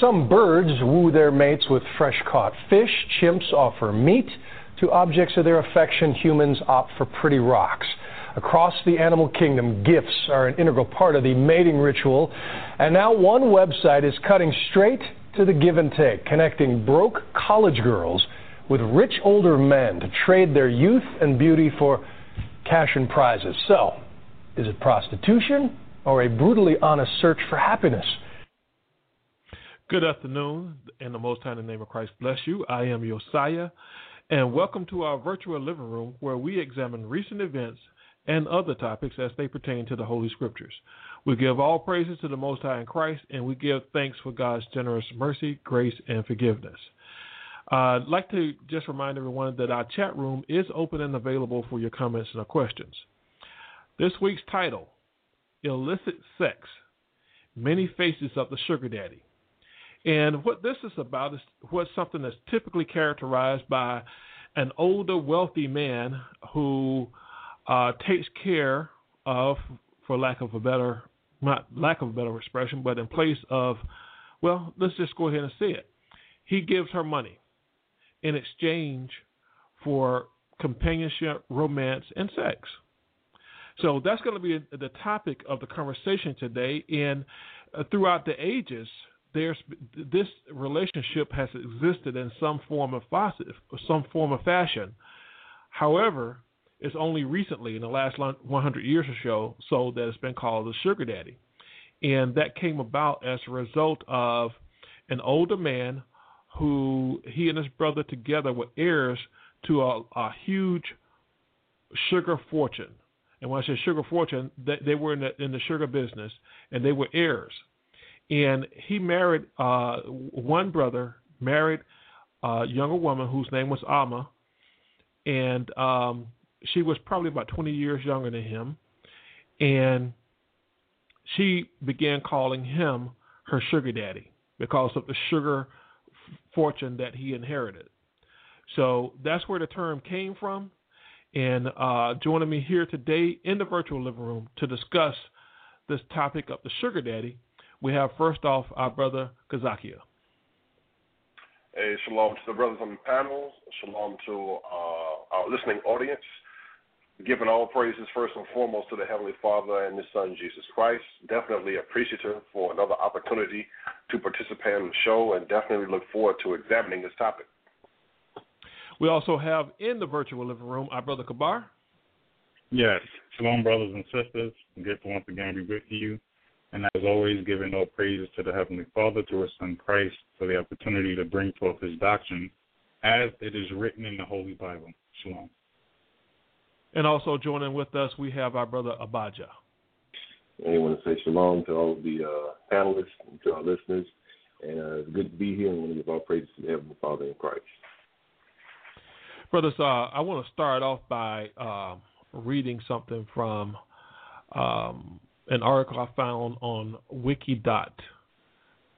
Some birds woo their mates with fresh caught fish. Chimps offer meat to objects of their affection. Humans opt for pretty rocks. Across the animal kingdom, gifts are an integral part of the mating ritual. And now one website is cutting straight to the give and take, connecting broke college girls with rich older men to trade their youth and beauty for cash and prizes. So, is it prostitution or a brutally honest search for happiness? Good afternoon, and the Most High in the name of Christ bless you. I am Josiah, and welcome to our virtual living room where we examine recent events and other topics as they pertain to the Holy Scriptures. We give all praises to the Most High in Christ, and we give thanks for God's generous mercy, grace, and forgiveness. I'd like to just remind everyone that our chat room is open and available for your comments and questions. This week's title Illicit Sex Many Faces of the Sugar Daddy. And what this is about is what's something that's typically characterized by an older, wealthy man who uh, takes care of, for lack of a better, not lack of a better expression, but in place of, well, let's just go ahead and say it. He gives her money in exchange for companionship, romance, and sex. So that's going to be the topic of the conversation today. And uh, throughout the ages, there's this relationship has existed in some form of facet, some form of fashion. However, it's only recently, in the last 100 years or so, so that it's been called the sugar daddy, and that came about as a result of an older man who he and his brother together were heirs to a, a huge sugar fortune. And when I say sugar fortune, they, they were in the, in the sugar business, and they were heirs and he married uh, one brother married a younger woman whose name was Alma, and um, she was probably about 20 years younger than him, and she began calling him her sugar daddy because of the sugar fortune that he inherited. So that's where the term came from. And uh, joining me here today in the virtual living room to discuss this topic of the sugar daddy we have first off our brother Kazakia. Hey, shalom to the brothers on the panels. Shalom to uh, our listening audience. Giving all praises first and foremost to the Heavenly Father and His Son Jesus Christ. Definitely appreciative for another opportunity to participate in the show, and definitely look forward to examining this topic. We also have in the virtual living room our brother Kabar. Yes, shalom, brothers and sisters. Good to once again be with you and as always, giving all praises to the Heavenly Father, to His Son Christ, for the opportunity to bring forth His doctrine, as it is written in the Holy Bible. Shalom. And also joining with us, we have our brother Abijah. I want to say shalom to all of the uh, panelists and to our listeners. And uh, it's good to be here and I want to give all praises to the Heavenly Father in Christ. Brothers, uh, I want to start off by uh, reading something from um, an article I found on Wikidot,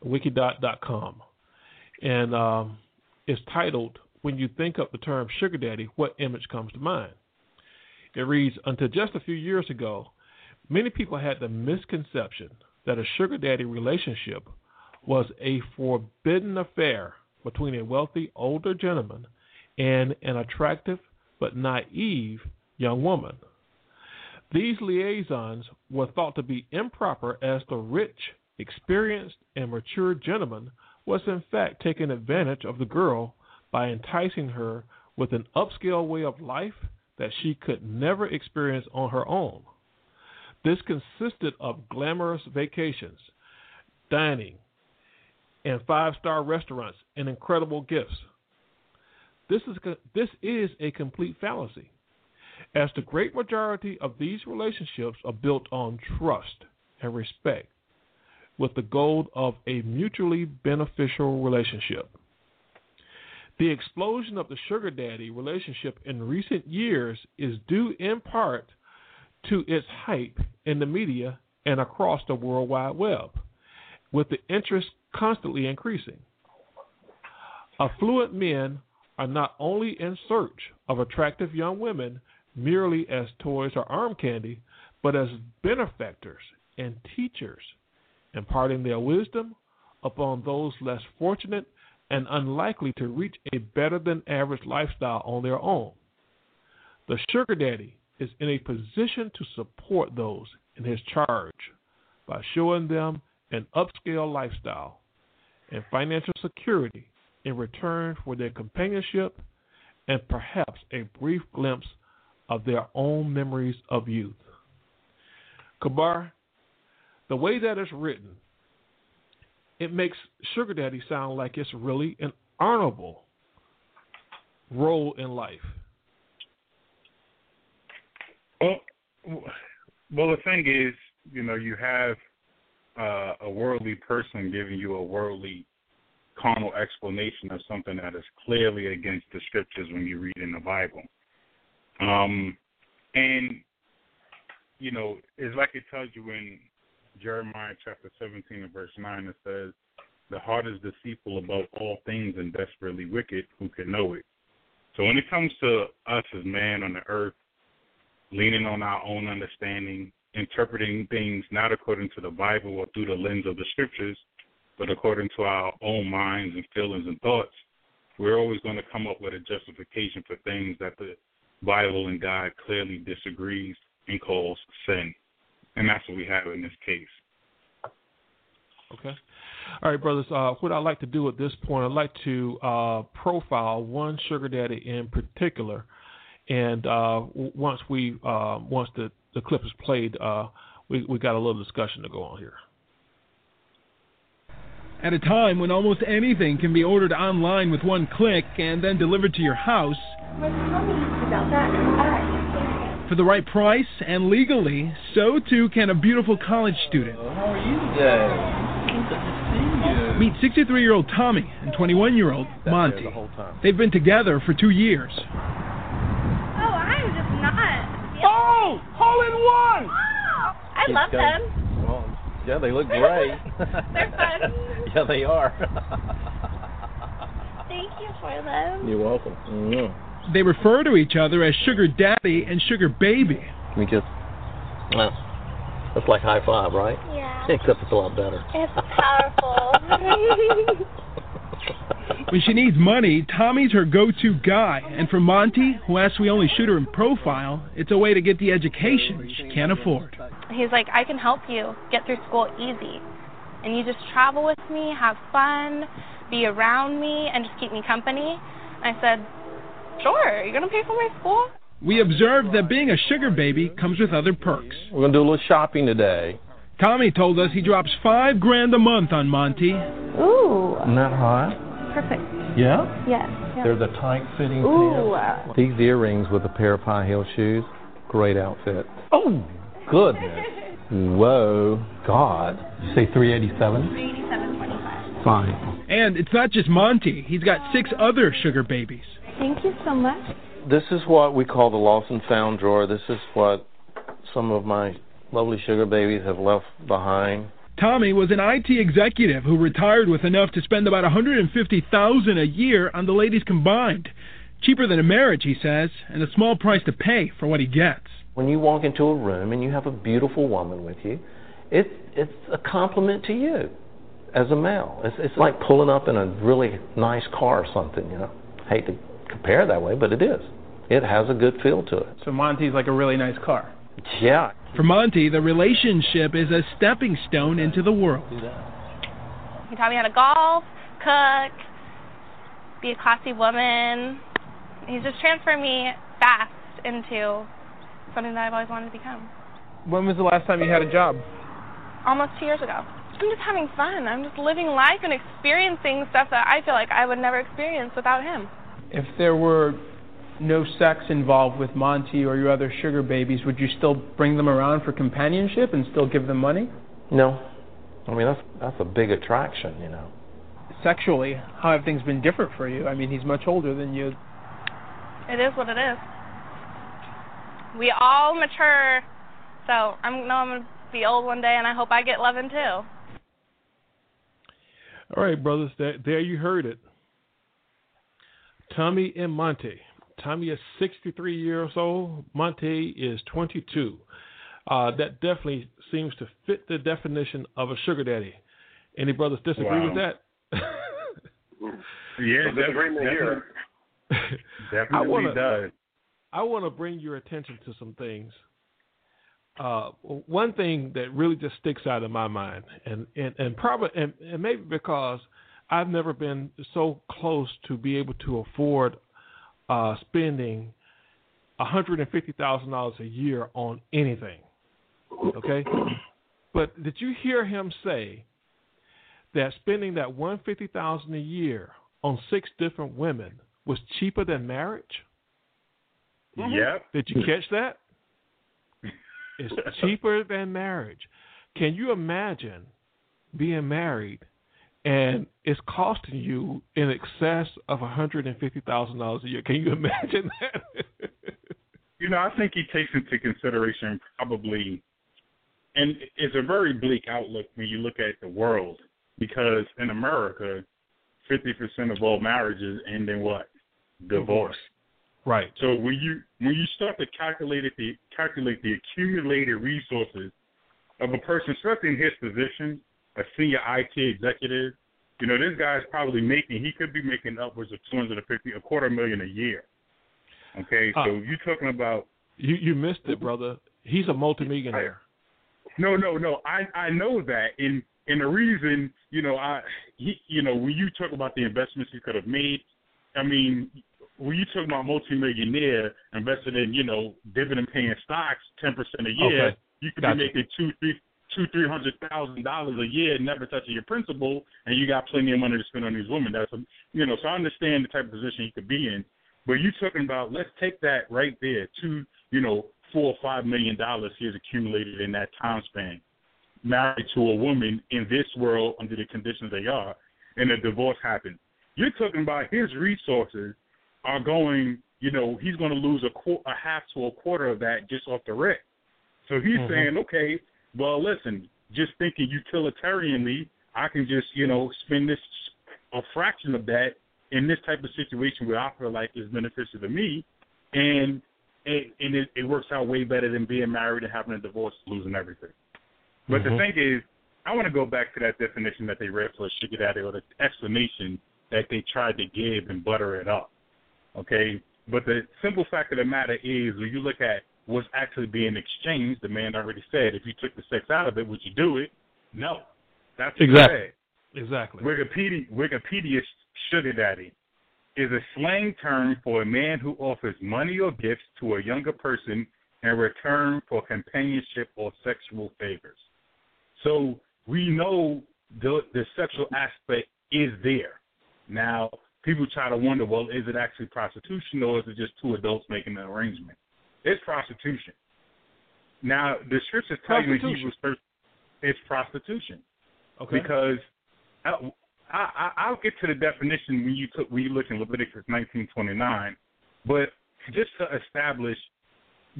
wikidot.com, and um, it's titled "When you think of the term sugar daddy, what image comes to mind?" It reads, "Until just a few years ago, many people had the misconception that a sugar daddy relationship was a forbidden affair between a wealthy older gentleman and an attractive but naive young woman." These liaisons were thought to be improper as the rich, experienced, and mature gentleman was in fact taking advantage of the girl by enticing her with an upscale way of life that she could never experience on her own. This consisted of glamorous vacations, dining, and five star restaurants and incredible gifts. This is, this is a complete fallacy as the great majority of these relationships are built on trust and respect with the goal of a mutually beneficial relationship. The explosion of the sugar daddy relationship in recent years is due in part to its hype in the media and across the World Wide Web, with the interest constantly increasing. Affluent men are not only in search of attractive young women merely as toys or arm candy, but as benefactors and teachers, imparting their wisdom upon those less fortunate and unlikely to reach a better than average lifestyle on their own. The sugar daddy is in a position to support those in his charge by showing them an upscale lifestyle and financial security in return for their companionship and perhaps a brief glimpse of their own memories of youth. Kabar, the way that it's written, it makes Sugar Daddy sound like it's really an honorable role in life. Well, well, the thing is, you know, you have uh, a worldly person giving you a worldly carnal explanation of something that is clearly against the scriptures when you read in the Bible. Um, and you know, it's like it tells you in Jeremiah chapter 17 and verse 9. It says, "The heart is deceitful above all things and desperately wicked. Who can know it?" So when it comes to us as man on the earth, leaning on our own understanding, interpreting things not according to the Bible or through the lens of the scriptures, but according to our own minds and feelings and thoughts, we're always going to come up with a justification for things that the Bible and God clearly disagrees and calls sin. And that's what we have in this case. Okay. All right, brothers. Uh, what I'd like to do at this point, I'd like to uh, profile one sugar daddy in particular, and uh, once we uh, once the the clip is played, uh, we we got a little discussion to go on here. At a time when almost anything can be ordered online with one click and then delivered to your house, for the right price and legally, so too can a beautiful college student. How are you today? See you. Meet 63 year old Tommy and 21 year old Monty. The whole time. They've been together for two years. Oh, I'm just not. Oh, hole in one! Oh, I Keep love going. them. Well, yeah, they look great. They're fun. yeah, they are. Thank you for them. You're welcome. mm They refer to each other as Sugar Daddy and Sugar Baby. We just, well, that's like high five, right? Yeah. Except it's a lot better. It's powerful. When she needs money, Tommy's her go to guy. And for Monty, who asks we only shoot her in profile, it's a way to get the education she can't afford. He's like, I can help you get through school easy. And you just travel with me, have fun, be around me, and just keep me company. And I said, Sure, you're going to pay for my school? We observed that being a sugar baby comes with other perks. We're going to do a little shopping today. Tommy told us he drops five grand a month on Monty. Ooh, Isn't that hot? perfect. Yeah? Yes. yes. They're the tight fitting Ooh. pants. These earrings with a pair of high heel shoes, great outfit. Oh, goodness. Whoa, God. You say 387? 8725. Fine. And it's not just Monty, he's got six other sugar babies. Thank you so much. This is what we call the lost and found drawer. This is what some of my lovely sugar babies have left behind. Tommy was an IT executive who retired with enough to spend about 150,000 a year on the ladies combined. Cheaper than a marriage, he says, and a small price to pay for what he gets. When you walk into a room and you have a beautiful woman with you, it, it's a compliment to you as a male. It's, it's like pulling up in a really nice car or something, you know. Hate to compare it that way, but it is. It has a good feel to it. So Monty's like a really nice car. Yeah. For Monty, the relationship is a stepping stone into the world. He taught me how to golf, cook, be a classy woman. He's just transferred me fast into something that I've always wanted to become. When was the last time you had a job? Almost two years ago. I'm just having fun. I'm just living life and experiencing stuff that I feel like I would never experience without him. If there were no sex involved with Monty or your other sugar babies, would you still bring them around for companionship and still give them money? No. I mean, that's, that's a big attraction, you know. sexually, how have things been different for you? I mean, he's much older than you. It is what it is. We all mature, so I'm know I'm gonna be old one day, and I hope I get loving too. All right, brothers, there, there you heard it. Tommy and Monty. Tommy is 63 years old. Monty is 22. Uh, that definitely seems to fit the definition of a sugar daddy. Any brothers disagree Wow. with that? Yeah, No disagreement here. Definitely I wanna- does. I want to bring your attention to some things. Uh, one thing that really just sticks out in my mind, and and and probably and, and maybe because I've never been so close to be able to afford uh, spending one hundred and fifty thousand dollars a year on anything. Okay, but did you hear him say that spending that one fifty thousand a year on six different women was cheaper than marriage? Yep. Did you catch that? It's cheaper than marriage. Can you imagine being married and it's costing you in excess of $150,000 a year? Can you imagine that? You know, I think he takes into consideration probably, and it's a very bleak outlook when you look at the world, because in America, 50% of all marriages end in what? Divorce. Mm-hmm. right. So when you when you start to calculate it, the calculate the accumulated resources of a person, especially in his position, a senior IT executive, you know, this guy's probably making he could be making upwards of two hundred and fifty a quarter million a year. Okay, so Uh. you're talking about You you missed it, brother. He's a multimillionaire. no, no, no. I I know that, and and the reason, you know, I he, you know, when you talk about the investments he could have made, I mean, when you talk about multimillionaire investing in, you know, dividend paying stocks, ten percent a year, Okay. you could Gotcha. be making two, three, two, three hundred thousand dollars a year, never touching your principal, and you got plenty of money to spend on these women. That's a, you know, so I understand the type of position he could be in. But you're talking about let's take that right there, two, you know, four or five million dollars he has accumulated in that time span, married to a woman in this world under the conditions they are, and a divorce happens. You're talking about his resources are going, you know, he's going to lose a, qu- a half to a quarter of that just off the rip. So he's Mhm. saying, okay, well, listen, just thinking utilitarianly, I can just, you know, spend this a fraction of that in this type of situation where I feel like is beneficial to me, and it, and it, it works out way better than being married and having a divorce, losing everything. But the Mhm. thing is, I want to go back to that definition that they read for sugar daddy, or the explanation that they tried to give and butter it up. Okay, but the simple fact of the matter is, when you look at what's actually being exchanged, the man already said, if you took the sex out of it, would you do it? No. That's Exactly. said. Exactly. Wikipedia, Wikipedia sugar daddy is a slang term for a man who offers money or gifts to a younger person in return for companionship or sexual favors. So we know the the sexual aspect is there. Now people try to wonder, well, is it actually prostitution or is it just two adults making an arrangement? It's prostitution. Now the scriptures tell you in. Hebrews first, it's prostitution Okay. because I, I, I'll get to the definition when you took when you look in Leviticus 19:29, but just to establish,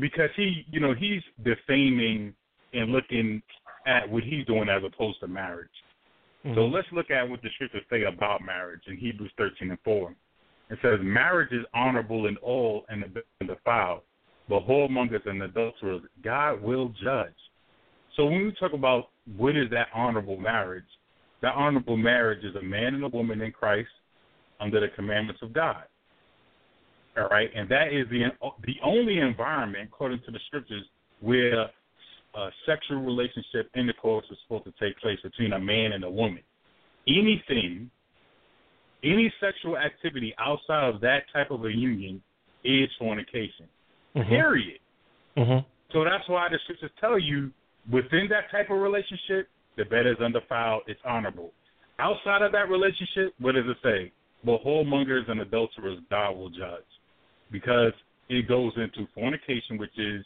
because he, you know, he's defaming and looking at what he's doing as opposed to marriage. Mhm. So let's look at what the scriptures say about marriage in Hebrews 13 and 4. It says, Marriage is honorable in all and defiled, but whoremongers and adulterers God will judge. So when we talk about what is that honorable marriage, that honorable marriage is a man and a woman in Christ under the commandments of God. All right, and that is the the only environment, according to the scriptures, where a sexual relationship intercourse is supposed to take place between a man and a woman. Anything, any sexual activity outside of that type of a union is fornication. Mhm. Period. Mhm. So that's why the scriptures tell you within that type of relationship, the bed is undefiled, it's honorable. Outside of that relationship, what does it say? But whoremongers and adulterers God will judge. Because it goes into fornication, which is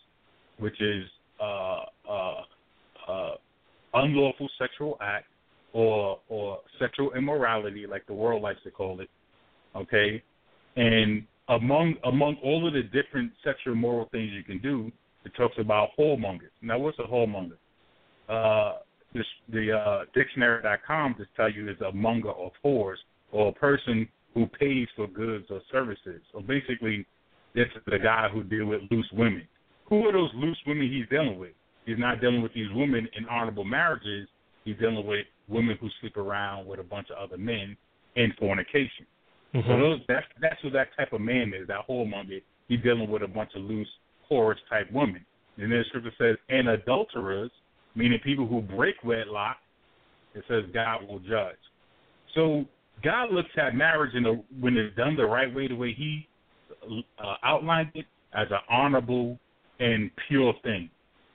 which is uh, uh, uh, unlawful sexual act or or sexual immorality, like the world likes to call it. Okay, and among among all of the different sexual moral things you can do, it talks about whoremongers. Now, what's a whoremonger? Uh, this, the uh, dictionary.com just tell you is a monger of whores or a person who pays for goods or services. So basically, this is the guy who deal with loose women. Who are those loose women he's dealing with? He's not dealing with these women in honorable marriages. He's dealing with women who sleep around with a bunch of other men in fornication. Mm-hmm. So those that's that's what that type of man is. That whoremonger. He's dealing with a bunch of loose, whorish type women. And then the scripture says, and adulterers, meaning people who break wedlock. It says God will judge. So God looks at marriage in a, when it's done the right way, the way He uh, outlined it, as an honorable and pure thing.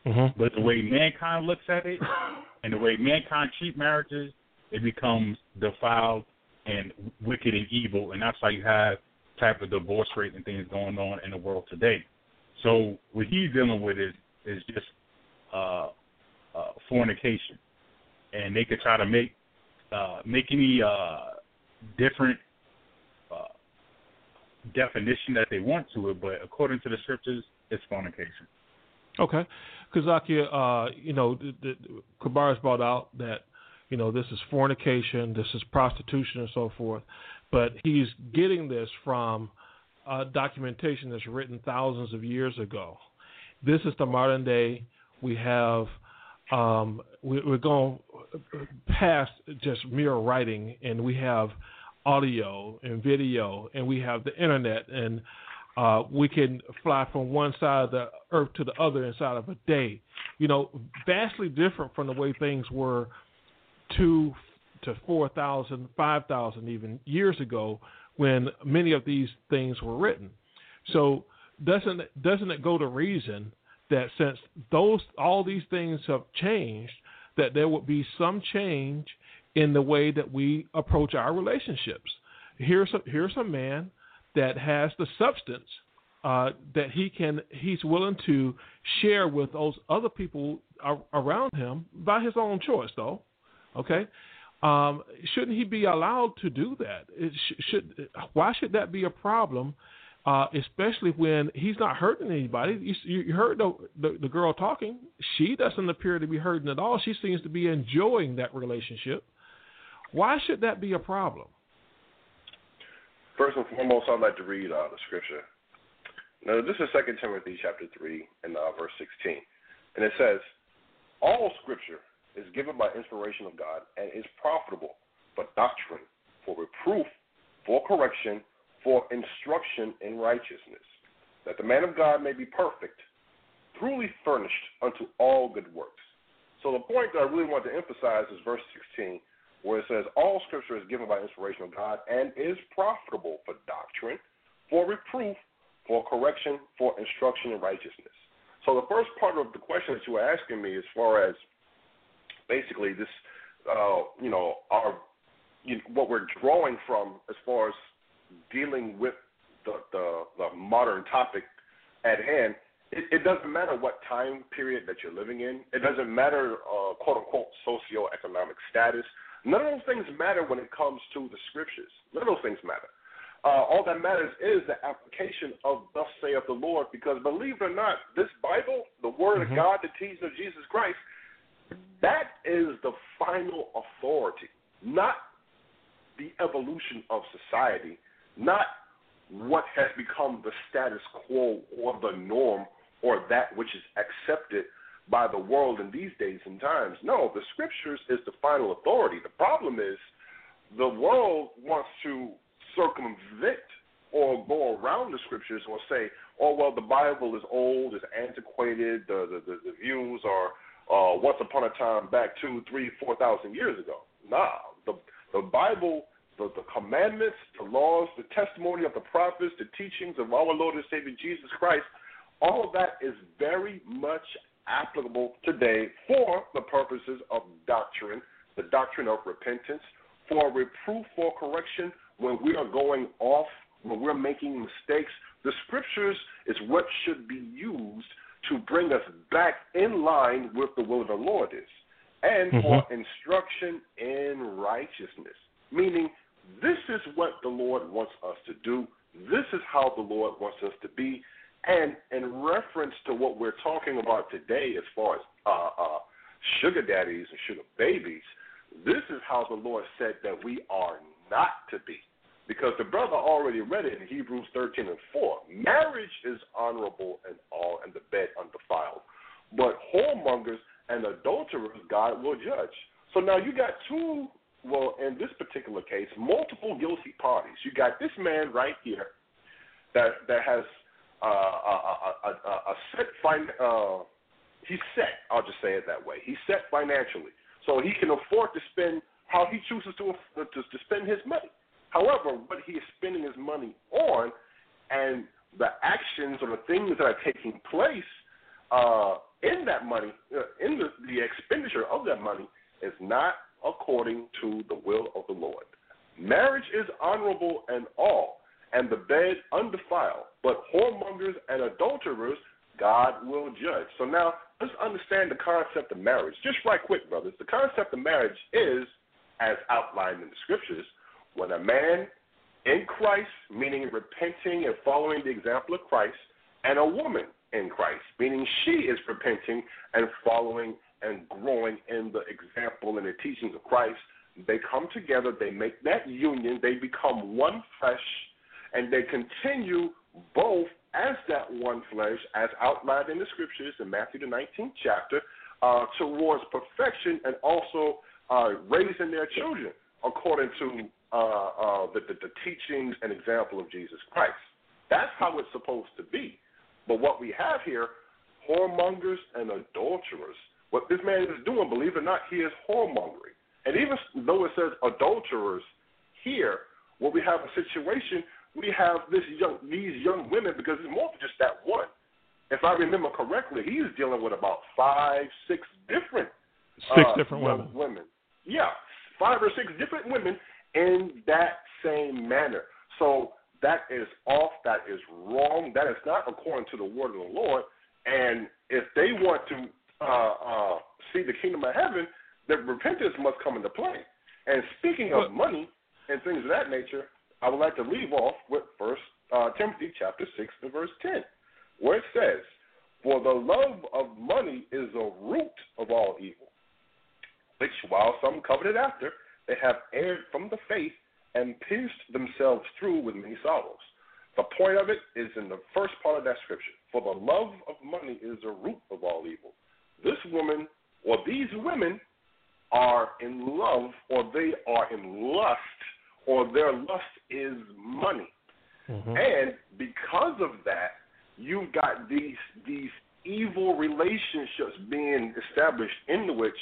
Mm-hmm. But the way mankind looks at it, and the way mankind treat marriages, it becomes defiled and wicked and evil, and that's why you have type of divorce rate and things going on in the world today. So what he's dealing with is is just uh, uh, fornication, and they could try to make uh, make any uh, different uh, definition that they want to it, but according to the scriptures, it's fornication. Okay, Kazakia, uh, you know, the, the, Kabar's brought out that you know this is fornication, this is prostitution, and so forth, but he's getting this from documentation that's written thousands of years ago. This is the modern day. We have um, we, are going past just mere writing, and we have audio and video, and we have the internet, and uh, we can fly from one side of the earth to the other inside of a day. You know, vastly different from the way things were two to four thousand, five thousand even years ago when many of these things were written. So doesn't doesn't it go to reason that since those all these things have changed, that there would be some change in the way that we approach our relationships. Here's a, here's a man that has the substance uh, that he can he's willing to share with those other people around him by his own choice, though. Okay, um, shouldn't he be allowed to do that? Sh- should why should that be a problem uh, especially when he's not hurting anybody. You, you heard the, the, the girl talking; she doesn't appear to be hurting at all. She seems to be enjoying that relationship. Why should that be a problem? First and foremost, I'd like to read uh, the scripture. Now, this is Second Timothy chapter three and uh, verse sixteen, and it says, "All scripture is given by inspiration of God and is profitable for doctrine, for reproof, for correction." for instruction in righteousness, that the man of God may be perfect, truly furnished unto all good works. So the point that I really want to emphasize is verse 16, where it says, All scripture is given by inspiration of God and is profitable for doctrine, for reproof, for correction, for instruction in righteousness. So the first part of the question that you were asking me, as far as basically this, uh, you know, our you know, what we're drawing from as far as dealing with the, the, the modern topic at hand, it, it, doesn't matter what time period that you're living in. It doesn't matter, uh, quote unquote, socioeconomic status. None of those things matter when it comes to the scriptures. None of those things matter. Uh, all that matters is the application of thus saith the Lord, because believe it or not, this Bible, the Word mm-hmm. of God, the teaching of Jesus Christ, that is the final authority, not the evolution of society, not what has become the status quo or the norm or that which is accepted by the world in these days and times. No, the scriptures is the final authority. The problem is the world wants to circumvent or go around the scriptures or say, oh, well, the Bible is old, it's antiquated, the, the, the, views are uh, once upon a time back two, three, four thousand years ago. Nah, the, the Bible the, the commandments, the laws, the testimony of the prophets, the teachings of our Lord and Savior Jesus Christ, all of that is very much applicable today for the purposes of doctrine, the doctrine of repentance, for reproof, for correction, when we are going off, when we're making mistakes. The scriptures is what should be used to bring us back in line with the will of the Lord is. and Mhm. for instruction in righteousness. Meaning, this is what the Lord wants us to do. This is how the Lord wants us to be. And in reference to what we're talking about today, as far as uh, uh, sugar daddies and sugar babies, this is how the Lord said that we are not to be. Because the brother already read it in Hebrews 13 and 4. Marriage is honorable and all, and the bed undefiled. But whoremongers and adulterers God will judge. So now you got two, well, in this particular case, multiple guilty parties. You got this man right here that that has uh, a, a, a, a set fin- uh, he's set. I'll just say it that way. He's set financially, so he can afford to spend how he chooses to to, to spend his money. However, what he is spending his money on, and the actions or the things that are taking place uh, in that money, uh, in the, the expenditure of that money, is not according to the will of the Lord. Marriage is honorable and all, and the bed undefiled, but whoremongers and adulterers God will judge. So now let's understand the concept of marriage. Just right quick, brothers. The concept of marriage is, as outlined in the scriptures, when a man in Christ, meaning repenting and following the example of Christ, and a woman in Christ, meaning she is repenting and following and growing in the example and the teachings of Christ. They come together, they make that union, they become one flesh, and they continue both as that one flesh, as outlined in the scriptures in Matthew the 19th chapter, uh, towards perfection and also uh, raising their children according to uh, uh, the, the, the teachings and example of Jesus Christ. That's how it's supposed to be. But what we have here, whoremongers and adulterers. What this man is doing, believe it or not, he is whoremongering. And even though it says adulterers here, where we have a situation, we have this young, these young women because it's more than just that one. If I remember correctly, he's dealing with about five, six different Six uh, different women. women. Yeah, five or six different women in that same manner. So that is off. That is wrong. That is not according to the word of the Lord. And if they want to uh, uh, see the kingdom of heaven, then repentance must come into play. And speaking of money and things of that nature, I would like to leave off with First uh, Timothy chapter six and verse ten, where it says, "For the love of money is the root of all evil, which while some coveted after, they have erred from the faith and pierced themselves through with many sorrows." The point of it is in the first part of that scripture. For the love of money is the root of all evil. This woman or these women are in love or they are in lust or their lust is money. Mm-hmm. And because of that, you've got these these evil relationships being established in which,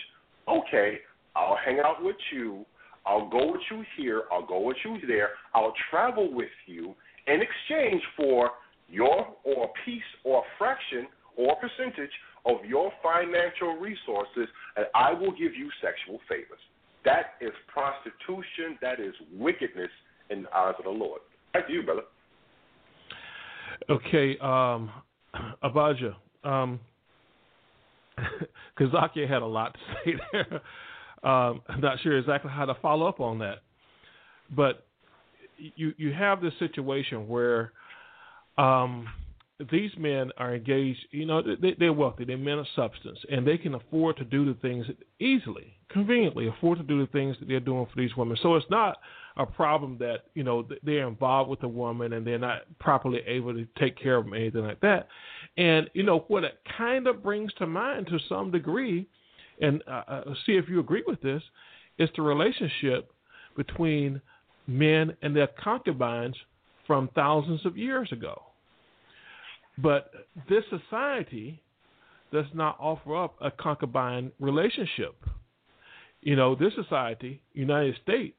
okay, I'll hang out with you, I'll go with you here, I'll go with you there, I'll travel with you in exchange for your or a piece or a fraction or a percentage of your financial resources, and I will give you sexual favors. That is prostitution. That is wickedness in the eyes of the Lord. Back to you, brother. Okay, um, Abijah, um, Kazaki had a lot to say there. Um, I'm not sure exactly how to follow up on that, but you you have this situation where um, these men are engaged. You know, they, they're wealthy. They're men of substance, and they can afford to do the things easily, conveniently afford to do the things that they're doing for these women. So it's not a problem that you know they're involved with a woman and they're not properly able to take care of them, or anything like that. And you know what it kind of brings to mind to some degree, and uh, uh, see if you agree with this, is the relationship between men and their concubines from thousands of years ago. But this society does not offer up a concubine relationship. You know, this society, United States,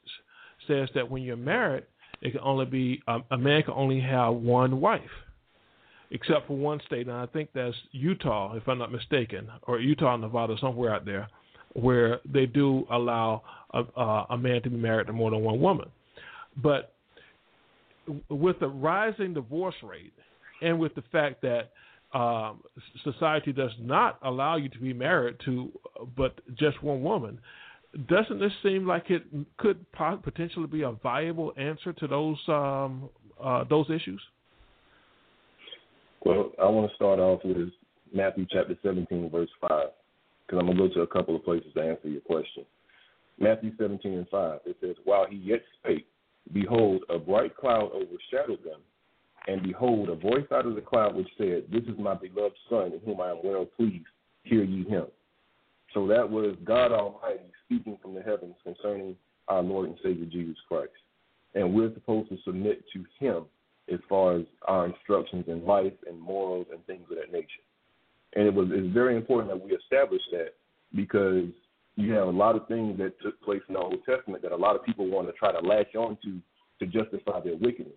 says that when you're married, it can only be um, a man can only have one wife, except for one state, and I think that's Utah, if I'm not mistaken, or Utah, Nevada, somewhere out there, where they do allow a, uh, a man to be married to more than one woman. But with the rising divorce rate, and with the fact that um, society does not allow you to be married to but just one woman. Doesn't this seem like it could potentially be a viable answer to those um, uh, those issues? Well, I want to start off with Matthew chapter 17, verse 5, because I'm going to go to a couple of places to answer your question. Matthew 17 and 5, it says, While he yet spake, behold, a bright cloud overshadowed them, and behold, a voice out of the cloud which said, This is my beloved Son, in whom I am well pleased. Hear ye him. So that was God Almighty speaking from the heavens concerning our Lord and Savior Jesus Christ. And we're supposed to submit to him as far as our instructions in life and morals and things of that nature. And it was it's very important that we establish that because you have a lot of things that took place in the Old Testament that a lot of people want to try to latch on to to justify their wickedness.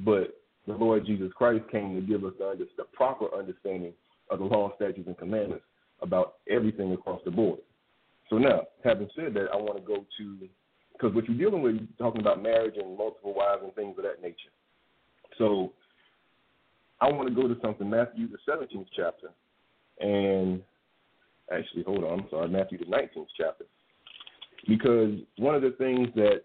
But the Lord Jesus Christ came to give us the, the proper understanding of the law, statutes, and commandments about everything across the board. So now, having said that, I want to go to because what you're dealing with, you're talking about marriage and multiple wives and things of that nature. So I want to go to something, Matthew the 17th chapter, and actually, hold on, I'm sorry, Matthew the 19th chapter, because one of the things that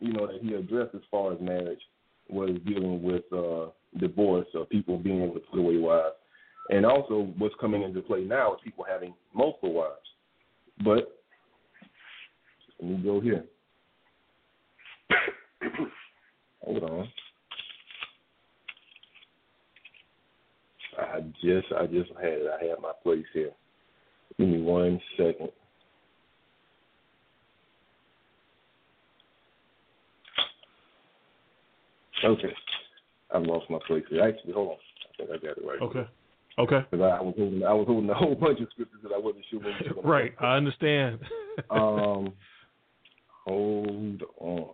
you know that he addressed as far as marriage was dealing with uh, divorce or people being able to put away wives, and also what's coming into play now is people having multiple wives. But let me go here. hold on. I just I just had it. I had my place here. Give me one second. Okay. I lost my place here. Actually, hold on. I think I got it right. Okay. Okay. Because I, I was holding I was holding a whole bunch of scriptures that I wasn't sure. right. I understand. um. Hold on.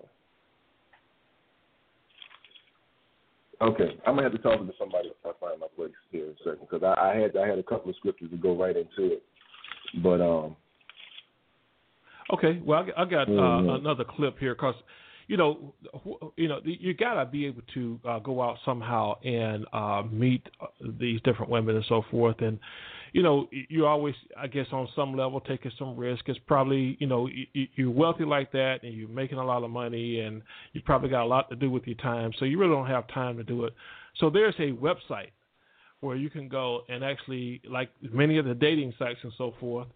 Okay, I'm gonna have to talk to somebody if I find my place here in a second because I, I had I had a couple of scriptures to go right into it, but um. Okay, well I, I got uh, mm-hmm. another clip here because, you know, you know you gotta be able to uh, go out somehow and uh, meet uh, these different women and so forth, and you know, you always, I guess, on some level taking some risk. It's probably, you know, you're wealthy like that and you're making a lot of money and you probably got a lot to do with your time. So you really don't have time to do it. So there's a website where you can go and actually, like many of the dating sites and so forth,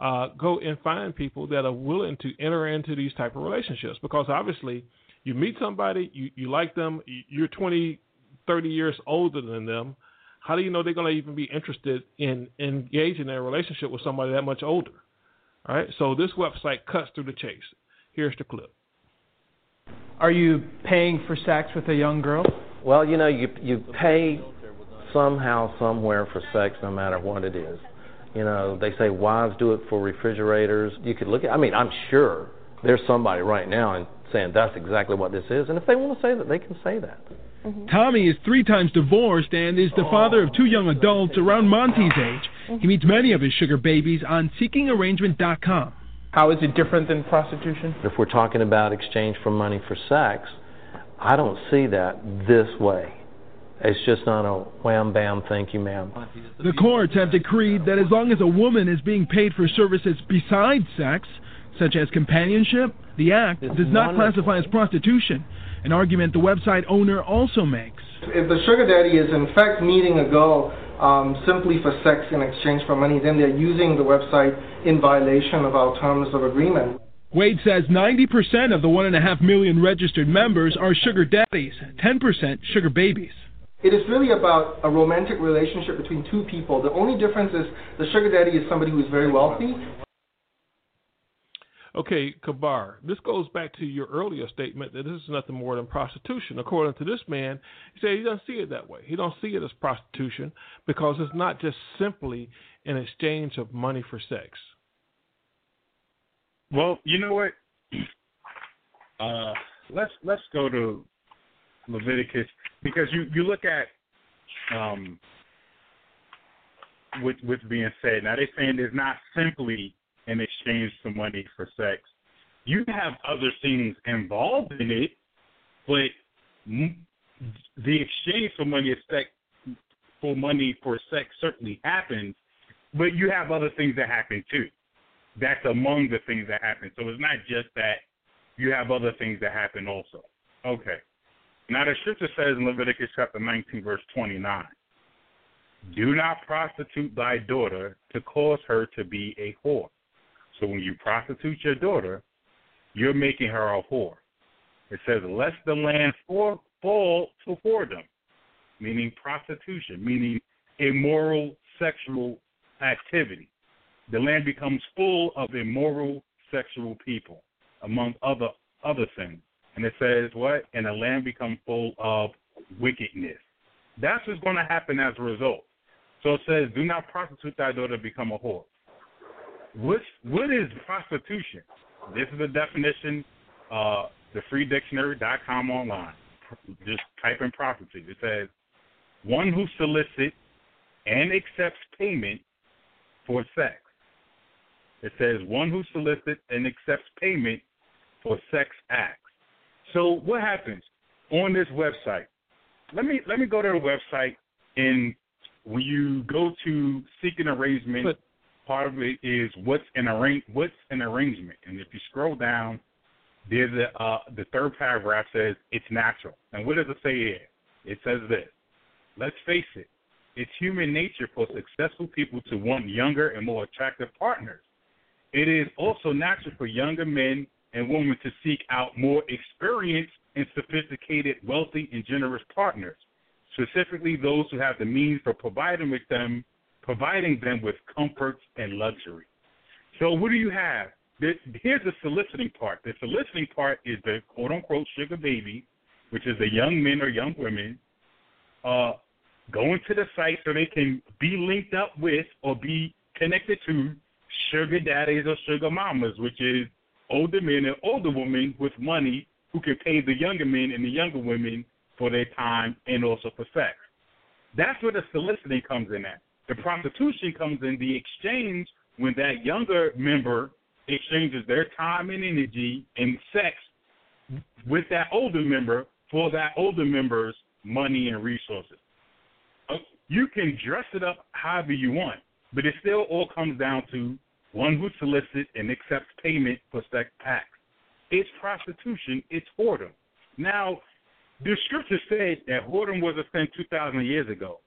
uh, go and find people that are willing to enter into these type of relationships because obviously you meet somebody, you, you like them, you're 20, 30 years older than them how do you know they're going to even be interested in engaging in a relationship with somebody that much older? All right, so this website cuts through the chase. Here's the clip. Are you paying for sex with a young girl? Well, you know, you you pay somehow, somewhere for sex, no matter what it is. You know, they say wives do it for refrigerators. You could look at. I mean, I'm sure there's somebody right now and saying that's exactly what this is, and if they want to say that, they can say that. Mm-hmm. Tommy is three times divorced and is the father of two young adults around Monty's age. Mm-hmm. He meets many of his sugar babies on seekingarrangement.com. How is it different than prostitution? If we're talking about exchange for money for sex, I don't see that this way. It's just not a wham bam, thank you, ma'am. The courts have decreed that as long as a woman is being paid for services besides sex, such as companionship, the act does not classify as prostitution an argument the website owner also makes. If the sugar daddy is in fact meeting a girl um, simply for sex in exchange for money, then they're using the website in violation of our terms of agreement. Wade says 90% of the 1.5 million registered members are sugar daddies, 10% sugar babies. It is really about a romantic relationship between two people. The only difference is the sugar daddy is somebody who is very wealthy Okay, Kabar, this goes back to your earlier statement that this is nothing more than prostitution. According to this man, he said he doesn't see it that way. He don't see it as prostitution because it's not just simply an exchange of money for sex. Well, you know what? Uh, let's let's go to Leviticus because you you look at um with with being said now they're saying it's not simply in exchange for money for sex. You have other things involved in it, but the exchange for money is sex for money for sex certainly happens, but you have other things that happen too. That's among the things that happen. So it's not just that you have other things that happen also. Okay. Now the scripture says in Leviticus chapter 19, verse 29, do not prostitute thy daughter to cause her to be a whore. So when you prostitute your daughter, you're making her a whore. It says, lest the land fall, to whoredom, meaning prostitution, meaning immoral sexual activity. The land becomes full of immoral sexual people, among other other things. And it says what? And the land become full of wickedness. That's what's going to happen as a result. So it says, do not prostitute thy daughter to become a whore. What's, what is prostitution? This is the definition, uh, the freedictionary.com online. Just type in prostitute. It says, one who solicits and accepts payment for sex. It says, one who solicits and accepts payment for sex acts. So what happens on this website? Let me let me go to the website and when you go to seek an arrangement, but, part of it is what's an arrange what's an arrangement, and if you scroll down, there's a uh, the third paragraph says it's natural. And what does it say here? It says this: Let's face it, it's human nature for successful people to want younger and more attractive partners. It is also natural for younger men and women to seek out more experienced and sophisticated, wealthy, and generous partners specifically those who have the means for providing with them, providing them with comforts and luxury. So what do you have? Here's the soliciting part. The soliciting part is the quote unquote sugar baby, which is the young men or young women uh, going to the site so they can be linked up with or be connected to sugar daddies or sugar mamas, which is older men and older women with money who can pay the younger men and the younger women for their time and also for sex. That's where the soliciting comes in at. The prostitution comes in the exchange when that younger member exchanges their time and energy and sex with that older member for that older member's money and resources. Uh, you can dress it up however you want, but it still all comes down to one who solicits and accepts payment for sex acts. It's prostitution, it's whoredom. Now, the scripture said that whoredom was a sin 2,000 years ago.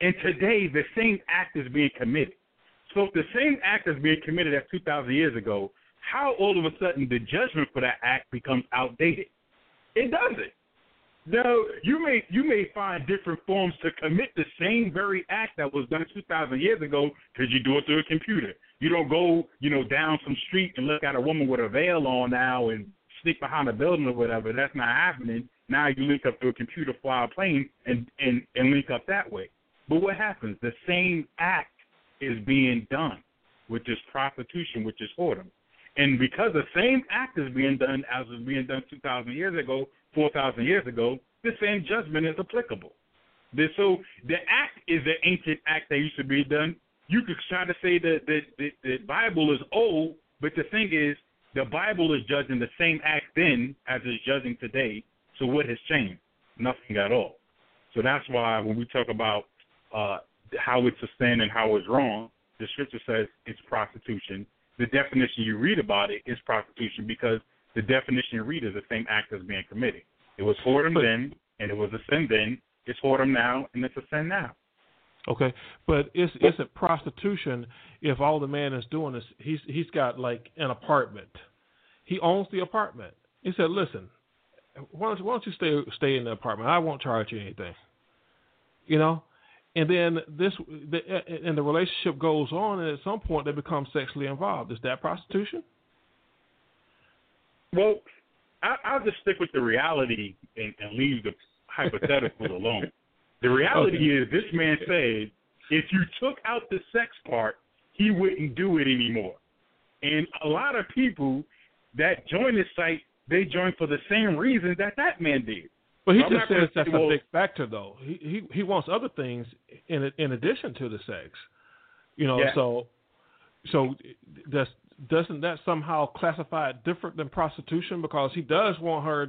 And today, the same act is being committed. So if the same act is being committed as 2,000 years ago, how all of a sudden the judgment for that act becomes outdated? It doesn't. Now, you may you may find different forms to commit the same very act that was done 2,000 years ago because you do it through a computer. You don't go, you know, down some street and look at a woman with a veil on now and sneak behind a building or whatever. That's not happening. Now you link up to a computer, fly a plane, and, and, and link up that way. But what happens? The same act is being done, which is prostitution, which is whoredom. And because the same act is being done as was being done 2,000 years ago, 4,000 years ago, the same judgment is applicable. So the act is the ancient act that used to be done. You could try to say that the, the, the Bible is old, but the thing is, the Bible is judging the same act then as it's judging today. So what has changed? Nothing at all. So that's why when we talk about uh, how it's a sin and how it's wrong, the scripture says it's prostitution. The definition you read about it is prostitution because the definition you read is the same act as being committed. It was whoredom then, and it was a sin then. It's whoredom now, and it's a sin now. Okay, but it's it's a prostitution if all the man is doing is he's he's got like an apartment. He owns the apartment. He said, "Listen, why don't, why don't you stay stay in the apartment? I won't charge you anything." You know, and then this the, and the relationship goes on, and at some point they become sexually involved. Is that prostitution? Well, I, I'll just stick with the reality and, and leave the hypothetical alone. The reality okay. is, this man said, if you took out the sex part, he wouldn't do it anymore. And a lot of people that join this site, they join for the same reason that that man did. But he just says that's well, a big factor, though. He he he wants other things in in addition to the sex. You know, yeah. so so does doesn't that somehow classify it different than prostitution because he does want her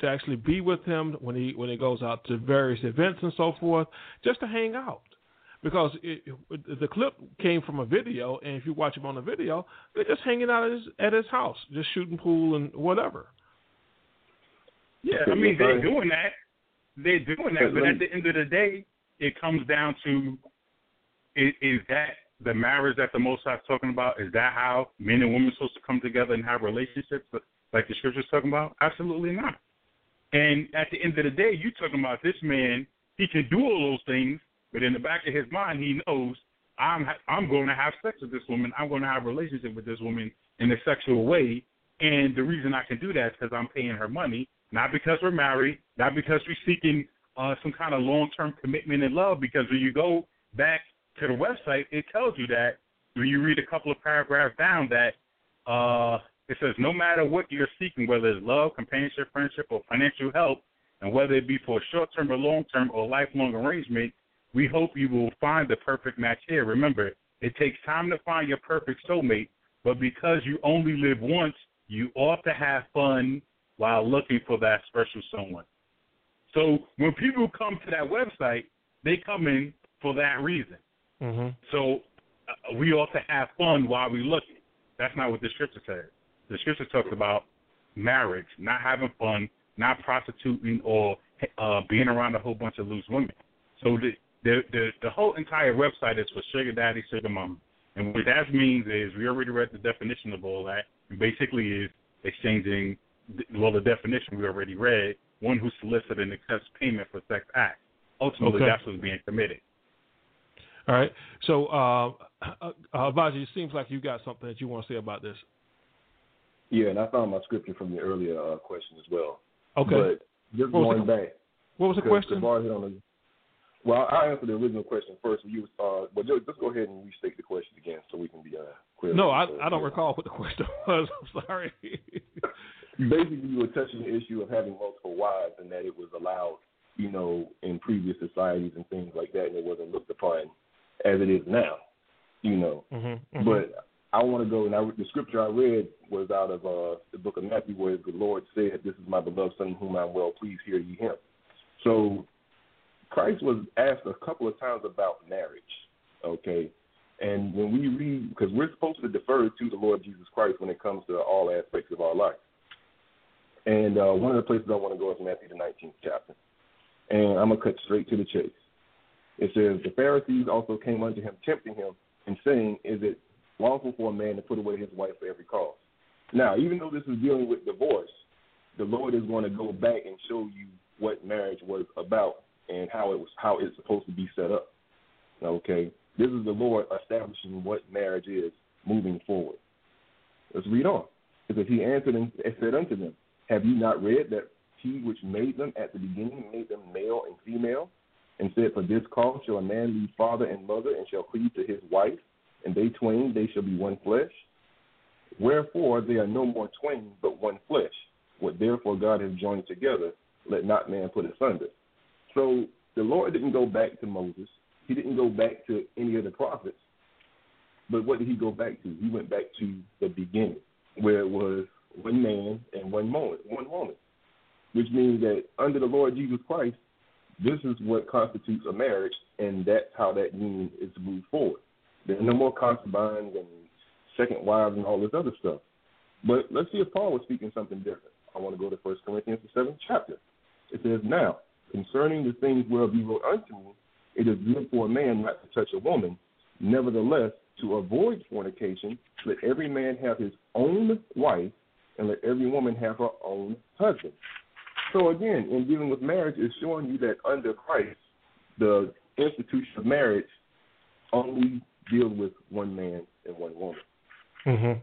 to actually be with him when he when he goes out to various events and so forth, just to hang out. Because it, it, the clip came from a video, and if you watch him on the video, they're just hanging out at his, at his house, just shooting pool and whatever. Yeah, I mean they're doing that. They're doing that, but at the end of the day, it comes down to is, is that the marriage that the Most High is talking about? Is that how men and women are supposed to come together and have relationships like the scripture's talking about? Absolutely not. And at the end of the day, you talking about this man. He can do all those things, but in the back of his mind, he knows I'm I'm going to have sex with this woman. I'm going to have a relationship with this woman in a sexual way. And the reason I can do that is because I'm paying her money, not because we're married, not because we're seeking uh, some kind of long-term commitment and love. Because when you go back to the website, it tells you that when you read a couple of paragraphs down that uh, it says no matter what you're seeking, whether it's love, companionship, friendship, or financial help, and whether it be for a short-term or long-term or lifelong arrangement, we hope you will find the perfect match here. Remember, it takes time to find your perfect soulmate, but because you only live once, you ought to have fun while looking for that special someone. So when people come to that website, they come in for that reason. Mm-hmm. So uh, we ought to have fun while we look. That's not what the scripture says. The scripture talks about marriage, not having fun, not prostituting, or uh, being around a whole bunch of loose women. So the the the, the whole entire website is for sugar daddy, sugar mama. And what that means is we already read the definition of all that, and basically is exchanging. Well, the definition we already read: one who solicits and accepts payment for sex acts. Ultimately, Okay. that's what's being committed. All right. So, uh, uh, uh, it seems like you got something that you want to say about this. Yeah, and I found my scripture from the earlier uh, question as well. Okay. But just going the- back. what was the question? Hit on the- well, I'll answer the original question first. You, uh, but just, just go ahead and restate the question again so we can be uh, clear. No, I, I don't recall what the question was. I'm sorry. Basically, you were touching the issue of having multiple wives and that it was allowed, you know, in previous societies and things like that, and it wasn't looked upon as it is now, you know. Mm-hmm, But I want to go, and I, the scripture I read was out of uh, the book of Matthew, where the Lord said, "This is my beloved Son, whom I'm well pleased. Hear ye him." So Christ was asked a couple of times about marriage, okay? And when we read, because we're supposed to defer to the Lord Jesus Christ when it comes to all aspects of our life. And uh, one of the places I want to go is Matthew the 19th chapter. And I'm to cut straight to the chase. It says, The Pharisees also came unto him, tempting him, and saying, Is it lawful for a man to put away his wife for every cause? Now, even though this is dealing with divorce, the Lord is going to go back and show you what marriage was about and how it was how it's supposed to be set up. Okay, this is the Lord establishing what marriage is moving forward. Let's read on. Says, He answered and said unto them, Have you not read that He which made them at the beginning made them male and female, and said, For this cause shall a man leave father and mother, and shall cleave to his wife, and they twain they shall be one flesh. Wherefore they are no more twain, but one flesh. What therefore God has joined together, let not man put asunder. So the Lord didn't go back to Moses. He didn't go back to any of the prophets. But what did he go back to? He went back to the beginning, where it was one man and one moment, one woman, which means that under the Lord Jesus Christ, this is what constitutes a marriage, and that's how that union is to move forward. There's no more concubines and second wives and all this other stuff. But let's see if Paul was speaking something different. I want to go to First Corinthians, the seventh chapter. It says, Now, concerning the things whereof you wrote unto me, it is good for a man not to touch a woman. Nevertheless, to avoid fornication, let every man have his own wife, and let every woman have her own husband. So again, in dealing with marriage, it's showing you that under Christ, the institution of marriage only deals with one man and one woman. Mm-hmm.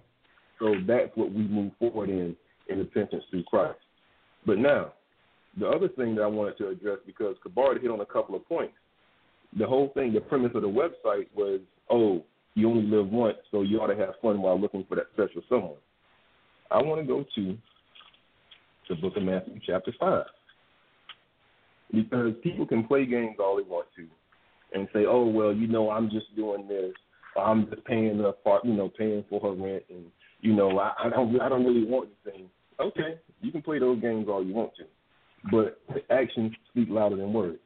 So that's what we move forward in in repentance through Christ. But now, the other thing that I wanted to address because Kabar hit on a couple of points. The whole thing, the premise of the website was, oh, you only live once, so you ought to have fun while looking for that special someone. I want to go to the book of Matthew, chapter 5. Because people can play games all they want to and say, oh, well, you know, I'm just doing this. Or I'm just paying the part, you know, paying for her rent, and you know, I, I don't, I don't really want anything. Okay, you can play those games all you want to. but actions speak louder than words.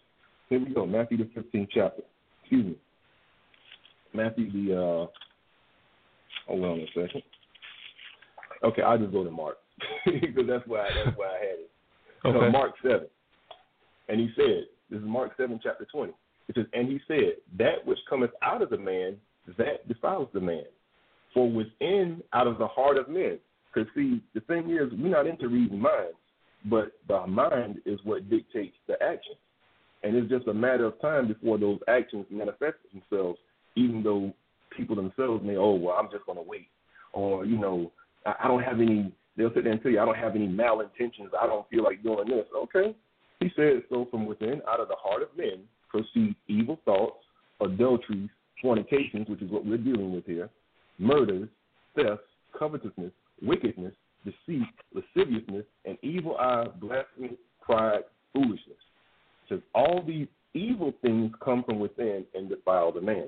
Here we go, Matthew the 15th chapter. Excuse me. Matthew the, uh, hold on a second. Okay, I'll just go to Mark because that's why that's why I had it. Okay. So Mark seven, and he said, "This is Mark seven, chapter twenty. It says, and he said, that which cometh out of the man, that defiles the man. For within, out of the heart of men. Because see, the thing is, we're not into reading minds, but the mind is what dictates the action, and it's just a matter of time before those actions manifest themselves. Even though people themselves may, oh well, I'm just going to wait, or you know, I, don't have any. They'll sit there and tell you, I don't have any malintentions. I don't feel like doing this. Okay, he said, so from within, out of the heart of men, proceed evil thoughts, adulteries, fornications, which is what we're dealing with here, murders, thefts, covetousness, wickedness, deceit, lasciviousness, and evil eye, blasphemy, pride, foolishness. Says all these evil things come from within and defile the man.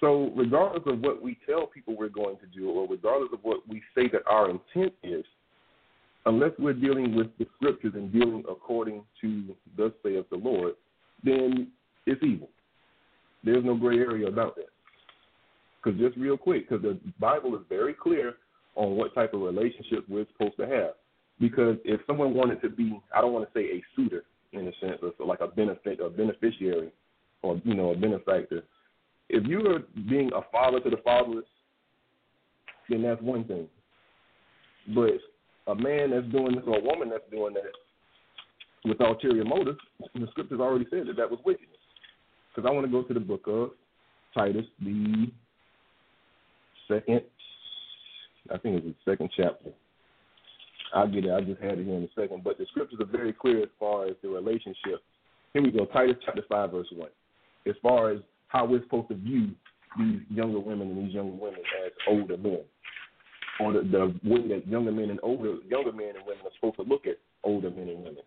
So, regardless of what we tell people we're going to do, or regardless of what we say that our intent is, unless we're dealing with the scriptures and dealing according to thus saith the Lord, then it's evil. There's no gray area about that. Because just real quick, because the Bible is very clear on what type of relationship we're supposed to have. Because if someone wanted to be, I don't want to say a suitor in a sense, or so like a benefit, a beneficiary, or you know, a benefactor. If you are being a father to the fatherless, then that's one thing. But a man that's doing this or a woman that's doing that with ulterior motives, the scriptures already said that that was wickedness. Because I want to go to the book of Titus, the second, I think it was the second chapter. I'll get it. I just had it here in a second. But the scriptures are very clear as far as the relationship. Here we go, Titus chapter 5, verse 1. As far as how we're supposed to view these younger women and these younger women as older men. Or the, the way that younger men and older younger men and women are supposed to look at older men and women.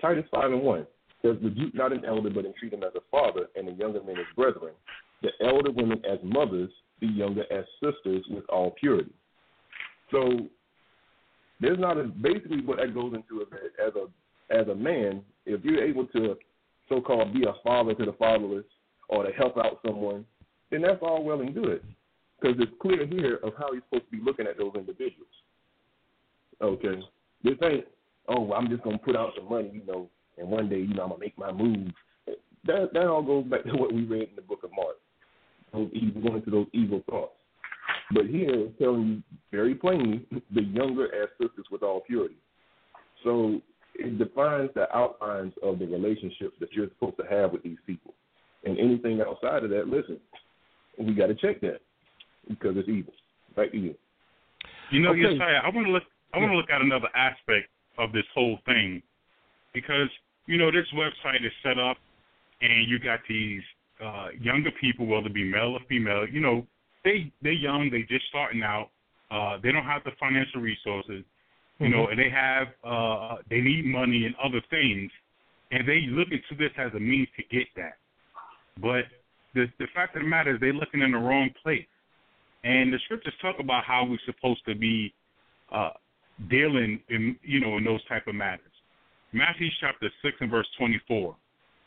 Titus 5 and 1 says, Rebuke not an elder, but entreat him as a father, and the younger men as brethren. The elder women as mothers, the younger as sisters with all purity. So there's not a basically what that goes into as a as a man, if you're able to so called be a father to the fatherless or to help out someone, then that's all well and good. Because it's clear here of how you're supposed to be looking at those individuals. Okay. This ain't, oh, I'm just gonna put out some money, you know, and one day, you know, I'm gonna make my move. That that all goes back to what we read in the book of Mark. Those evil going into those evil thoughts. But here it's telling you very plainly the younger as sisters with all purity. So it defines the outlines of the relationships that you're supposed to have with these people. And anything outside of that, listen, we got to check that because it's evil. To you. You know, Okay. Josiah, I want to look. I want to look at another aspect of this whole thing because you know this website is set up, and you got these uh, younger people, whether it be male or female. You know, they they're young, they just starting out. Uh, they don't have the financial resources, you know, and they have uh, they need money and other things, and they look into this as a means to get that. But the the fact of the matter is they're looking in the wrong place. And the scriptures talk about how we're supposed to be uh, dealing in you know in those type of matters. Matthew chapter six and verse twenty four.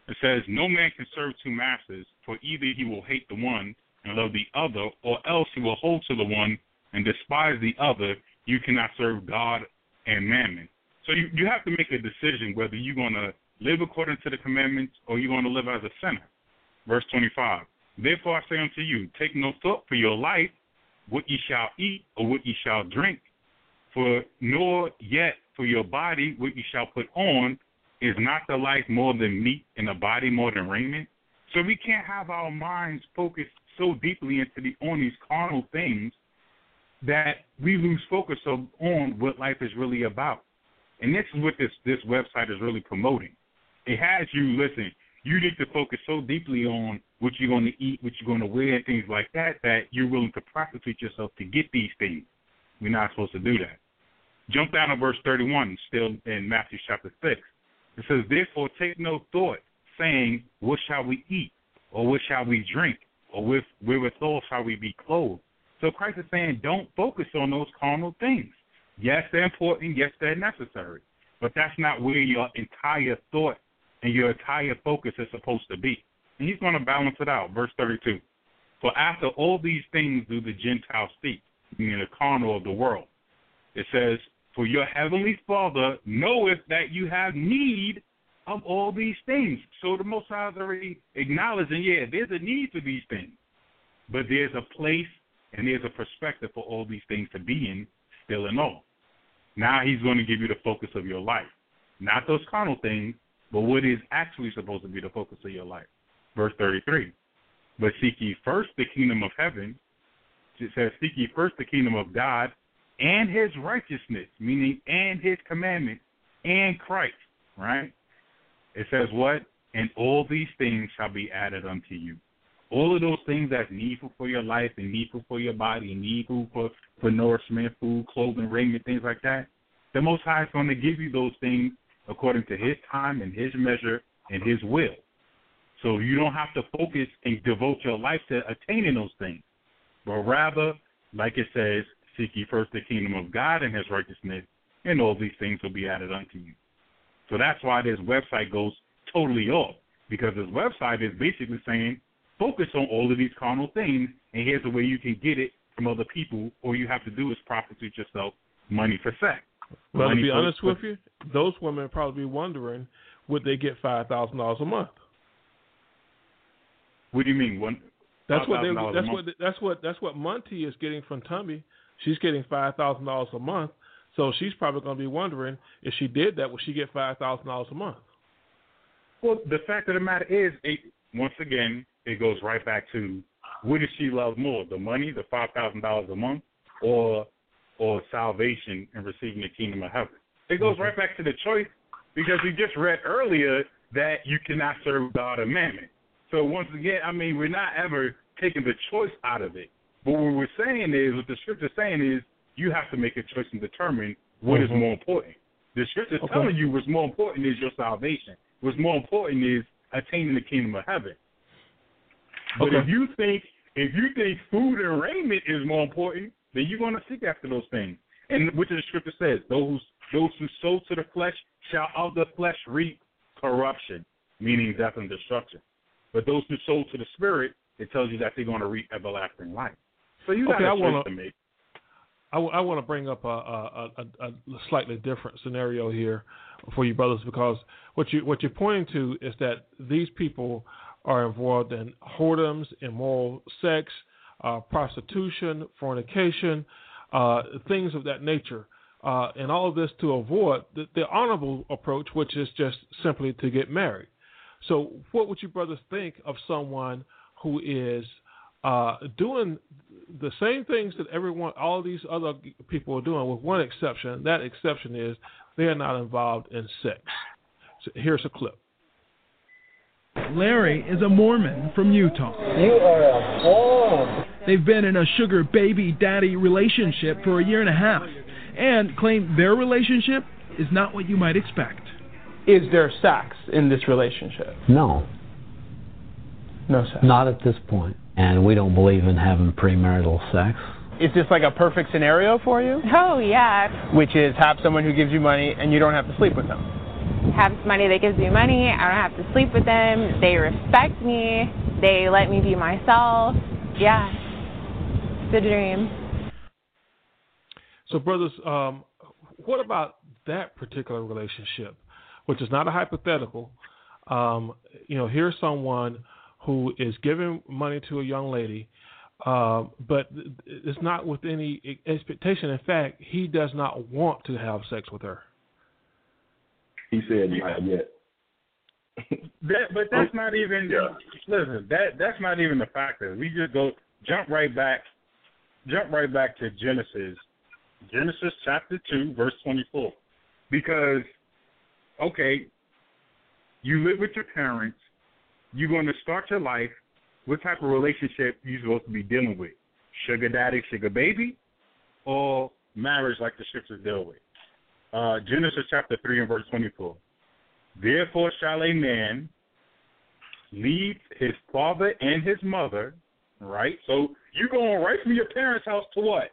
It says, No man can serve two masters, for either he will hate the one and love the other, or else he will hold to the one and despise the other. You cannot serve God and mammon. So you, you have to make a decision whether you're going to live according to the commandments or you're going to live as a sinner. Verse 25. Therefore I say unto you, take no thought for your life, what ye shall eat or what ye shall drink, for nor yet for your body what you shall put on. Is not the life more than meat and the body more than raiment? So we can't have our minds focused so deeply into the on these carnal things that we lose focus of, on what life is really about. And this is what this this website is really promoting. It has you listen. You need to focus so deeply on what you're going to eat, what you're going to wear, and things like that, that you're willing to prostitute yourself to get these things. We're not supposed to do that. Jump down to verse 31, still in Matthew chapter 6. It says, Therefore take no thought, saying, What shall we eat? Or what shall we drink? Or with wherewithal shall we be clothed? So Christ is saying, don't focus on those carnal things. Yes, they're important. Yes, they're necessary. but that's not where your entire thought and your entire focus is supposed to be. And he's going to balance it out. Verse 32. For after all these things do the Gentiles seek, meaning the carnal of the world. It says, For your heavenly Father knoweth that you have need of all these things. So the Most High is already acknowledging, yeah, there's a need for these things. But there's a place and there's a perspective for all these things to be in, still and all. Now he's going to give you the focus of your life. Not those carnal things, but what is actually supposed to be the focus of your life. Verse 33. But seek ye first the kingdom of heaven. It says, Seek ye first the kingdom of God and his righteousness, meaning and his commandments and Christ, right? It says what? And all these things shall be added unto you. All of those things that's needful for your life and needful for your body and needful for, for nourishment, food, clothing, raiment, things like that. The Most High is going to give you those things according to His time and His measure and His will. So you don't have to focus and devote your life to attaining those things, but rather, like it says, seek ye first the kingdom of God and His righteousness, and all these things will be added unto you. So that's why this website goes totally off because this website is basically saying focus on all of these carnal things, and here's the way you can get it from other people. All you have to do is prostitute yourself money for sex. Well, money to be honest with you, those women probably wondering would they get five thousand dollars a month. What do you mean? One. That's what they. That's what. That's what. That's what Monty is getting from Tumby. She's getting five thousand dollars a month. So she's probably going to be wondering if she did that, would she get five thousand dollars a month? Well, the fact of the matter is, it, once again, it goes right back to what does she love more, the money, the five thousand dollars a month, or or salvation and receiving the kingdom of heaven? It goes mm-hmm. right back to the choice because we just read earlier that you cannot serve God and mammon. So once again, I mean, we're not ever taking the choice out of it. But what we're saying is, what the scripture's saying is, you have to make a choice and determine what is Mhm. more important. The scripture's Okay. telling you what's more important is your salvation. What's more important is attaining the kingdom of heaven. But Okay. if you think if you think food and raiment is more important, then you're going to seek after those things. And which the scripture says, those those who sow to the flesh shall of the flesh reap corruption, meaning death and destruction. But those who sow to the spirit, it tells you that they're going to reap everlasting life. So you got Okay, a choice wanna- to make. I, w- I want to bring up a, a, a, a slightly different scenario here for you brothers because what you what you're pointing to is that these people are involved in whoredoms, immoral sex, uh, prostitution, fornication, uh, things of that nature, uh, and all of this to avoid the, the honorable approach, which is just simply to get married. So, what would you brothers think of someone who is uh, doing the same things that everyone, all these other people are doing, with one exception. That exception is they are not involved in sex. So here's a clip. Larry is a Mormon from Utah. You are a fool. They've been in a sugar baby daddy relationship for a year and a half and claim their relationship is not what you might expect. Is there sex in this relationship? No, No sex. not at this point. And we don't believe in having premarital sex. Is this like a perfect scenario for you? Oh, yeah. Which is have someone who gives you money and you don't have to sleep with them. Have somebody that gives me money. I don't have to sleep with them. They respect me. They let me be myself. Yeah. It's a dream. So, brothers, um, what about that particular relationship, which is not a hypothetical? Um, you know, here's someone who is giving money to a young lady, uh, but it's not with any expectation. In fact, he does not want to have sex with her. He said not yet. That, but that's not even. Listen, that that's not even the factor. We just go jump right back, jump right back to Genesis, Genesis chapter two, verse twenty-four, because okay, you live with your parents, you're going to start your life. What type of relationship you supposed to be dealing with? Sugar daddy, sugar baby, or marriage like the scriptures deal with? Uh, Genesis chapter three and verse twenty-four. Therefore shall a man leave his father and his mother, right? So you're going right from your parents' house to what?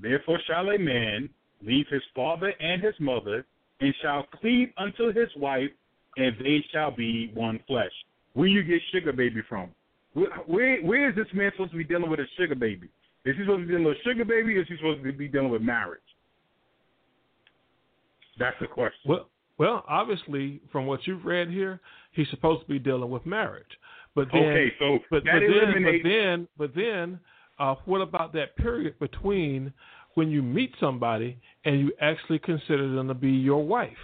Therefore shall a man leave his father and his mother and shall cleave unto his wife, and they shall be one flesh. Where you get sugar baby from? Where, where where is this man supposed to be dealing with a sugar baby? Is he supposed to be dealing with a sugar baby, or is he supposed to be dealing with marriage? That's the question. Well, well, obviously, from what you've read here, he's supposed to be dealing with marriage. But then, okay, so but, but then, but then, but then, uh, what about that period between when you meet somebody and you actually consider them to be your wife?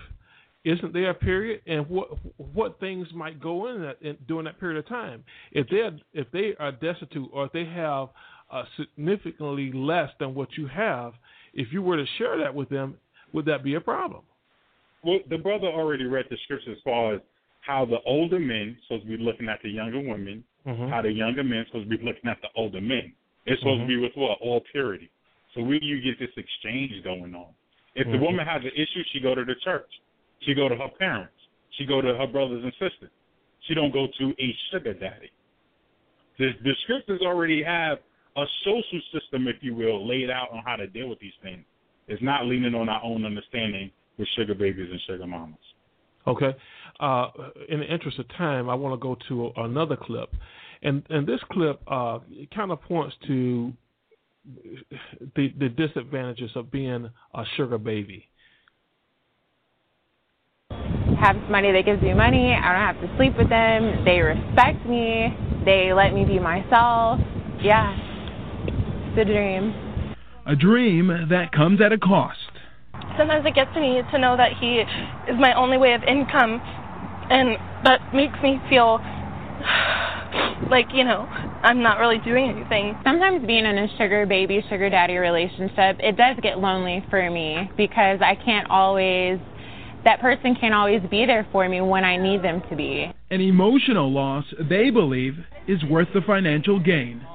Isn't there a period, and what what things might go in that in, during that period of time? If they if they are destitute or if they have uh, significantly less than what you have, if you were to share that with them, would that be a problem? Well, the brother already read the scripture as far as how the older men supposed to be looking at the younger women, Mhm. how the younger men supposed to be looking at the older men. It's supposed Mhm. to be with what? All purity. So where do you get this exchange going on? If the Mhm. woman has an issue, she go to the church. She go to her parents. She go to her brothers and sisters. She don't go to a sugar daddy. The, the scriptures already have a social system, if you will, laid out on how to deal with these things. It's not leaning on our own understanding with sugar babies and sugar mamas. Okay. Uh, in the interest of time, I want to go to another clip, and and this clip uh, kind of points to the the disadvantages of being a sugar baby. have money that gives me money. I don't have to sleep with them. They respect me. They let me be myself. Yeah, it's a dream. A dream that comes at a cost. Sometimes it gets to me to know that he is my only way of income, and that makes me feel like, you know, I'm not really doing anything. Sometimes being in a sugar baby, sugar daddy relationship, it does get lonely for me because I can't always, that person can't always be there for me when I need them to be. An emotional loss they believe is worth the financial gain.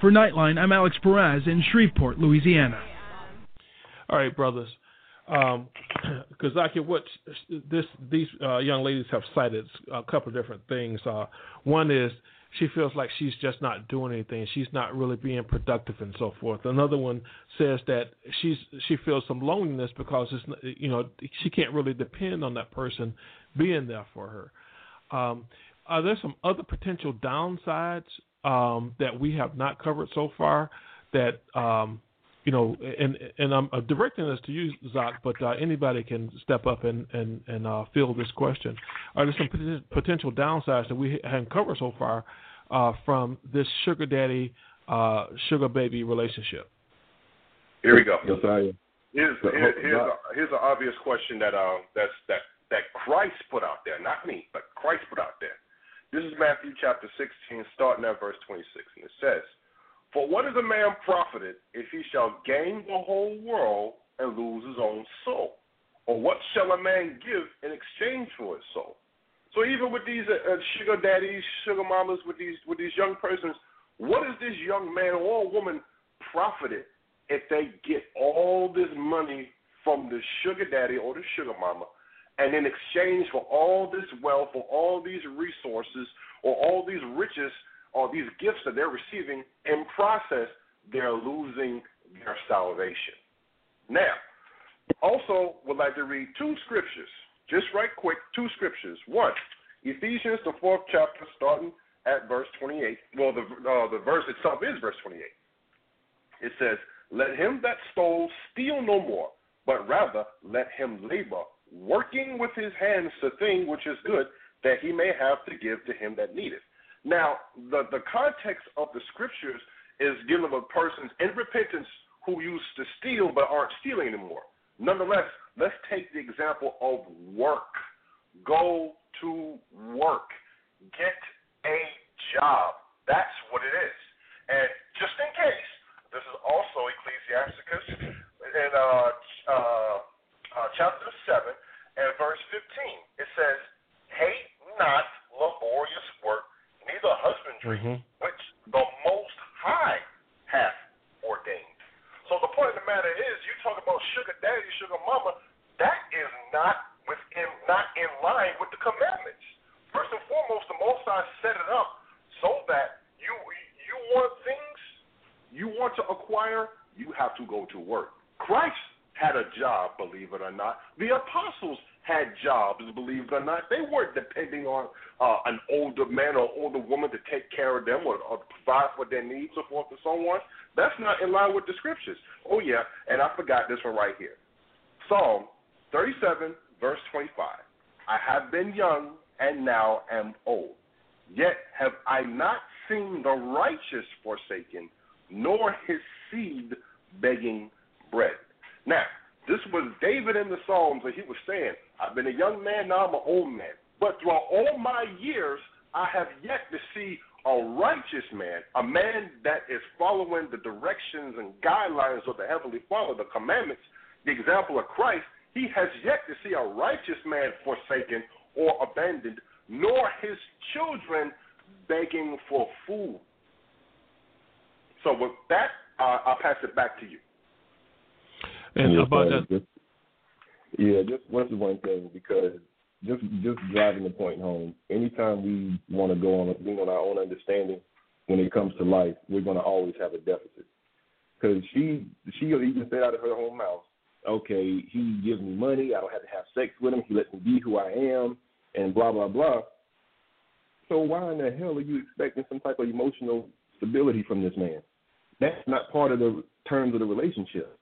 For Nightline, I'm Alex Perez in Shreveport, Louisiana. All right, brothers. Because Um, Kazaki, what this these uh, young ladies have cited a couple of different things. Uh, one is she feels like she's just not doing anything. She's not really being productive and so forth. Another one says that she's she feels some loneliness because it's you know she can't really depend on that person being there for her. Um, are there some other potential downsides um, that we have not covered so far that um, you know, and and I'm directing this to you, Zach, but uh, anybody can step up and and and uh, fill this question. Are there some potential downsides that we haven't covered so far uh, from this sugar daddy, uh, sugar baby relationship? Here we go. Josiah. Here's here, here's a, here's an obvious question that uh that's that that Christ put out there, not me, but Christ put out there. This is Matthew chapter 16, starting at verse 26, and it says. For what is a man profited if he shall gain the whole world and lose his own soul? Or what shall a man give in exchange for his soul? So even with these uh, uh, sugar daddies, sugar mamas, with these with these young persons, what is this young man or woman profited if they get all this money from the sugar daddy or the sugar mama, and in exchange for all this wealth, or all these resources, or all these riches? Or these gifts that they're receiving, in process, they're losing their salvation. Now, also would like to read two scriptures, just right quick, two scriptures. One, Ephesians, the fourth chapter, starting at verse 28. Well, the, uh, the verse itself is verse 28. It says, Let him that stole steal no more, but rather let him labor, working with his hands the thing which is good, that he may have to give to him that needeth. Now, the, the context of the scriptures is dealing with persons in repentance who used to steal but aren't stealing anymore. Nonetheless, let's take the example of work. Go to work. Get a job. That's what it is. And just in case, this is also Ecclesiasticus in uh, uh, uh, chapter 7 and verse 15. It says, Hate not laborious work neither husbandry, mm-hmm. which the Most High hath ordained. So the point of the matter is, you talk about sugar daddy, sugar mama, that is not within, not in line with the commandments. First and foremost, the Most High set it up so that you you want things you want to acquire, you have to go to work. Christ had a job, believe it or not. The apostles had jobs, believe it or not. They weren't depending on uh, an older man or older woman to take care of them or, or provide for their needs, so forth and so on. That's not in line with the scriptures. Oh, yeah, and I forgot this one right here. Psalm 37, verse 25. I have been young and now am old. Yet have I not seen the righteous forsaken, nor his seed begging bread. Now, this was David in the Psalms, and he was saying, I've been a young man, now I'm an old man. But throughout all my years, I have yet to see a righteous man, a man that is following the directions and guidelines of the Heavenly Father, the commandments, the example of Christ, he has yet to see a righteous man forsaken or abandoned, nor his children begging for food. So with that, uh, I'll pass it back to you. And about that, just, yeah, just what's the one thing because just just driving the point home. Anytime we want to go on being on our own understanding when it comes to life, we're going to always have a deficit. Because she she even said out of her own mouth, okay, he gives me money, I don't have to have sex with him, he lets me be who I am, and blah blah blah. So why in the hell are you expecting some type of emotional stability from this man? That's not part of the terms of the relationship.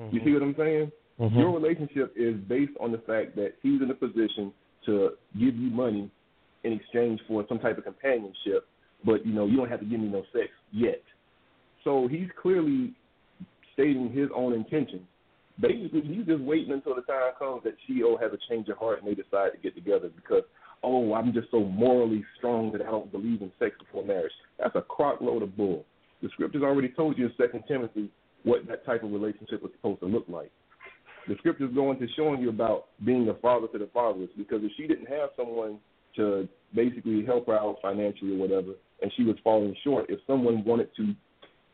Mm-hmm. You see what I'm saying? Mhm. Your relationship is based on the fact that he's in a position to give you money in exchange for some type of companionship, but you know you don't have to give me no sex yet. So he's clearly stating his own intentions. Basically, he's just waiting until the time comes that CEO has a change of heart and they decide to get together because, oh, I'm just so morally strong that I don't believe in sex before marriage. That's a crock load of bull. The scriptures already told you in Second Timothy what that type of relationship was supposed to look like. The scriptures go into showing you about being a father to the fatherless because if she didn't have someone to basically help her out financially or whatever, and she was falling short, if someone wanted to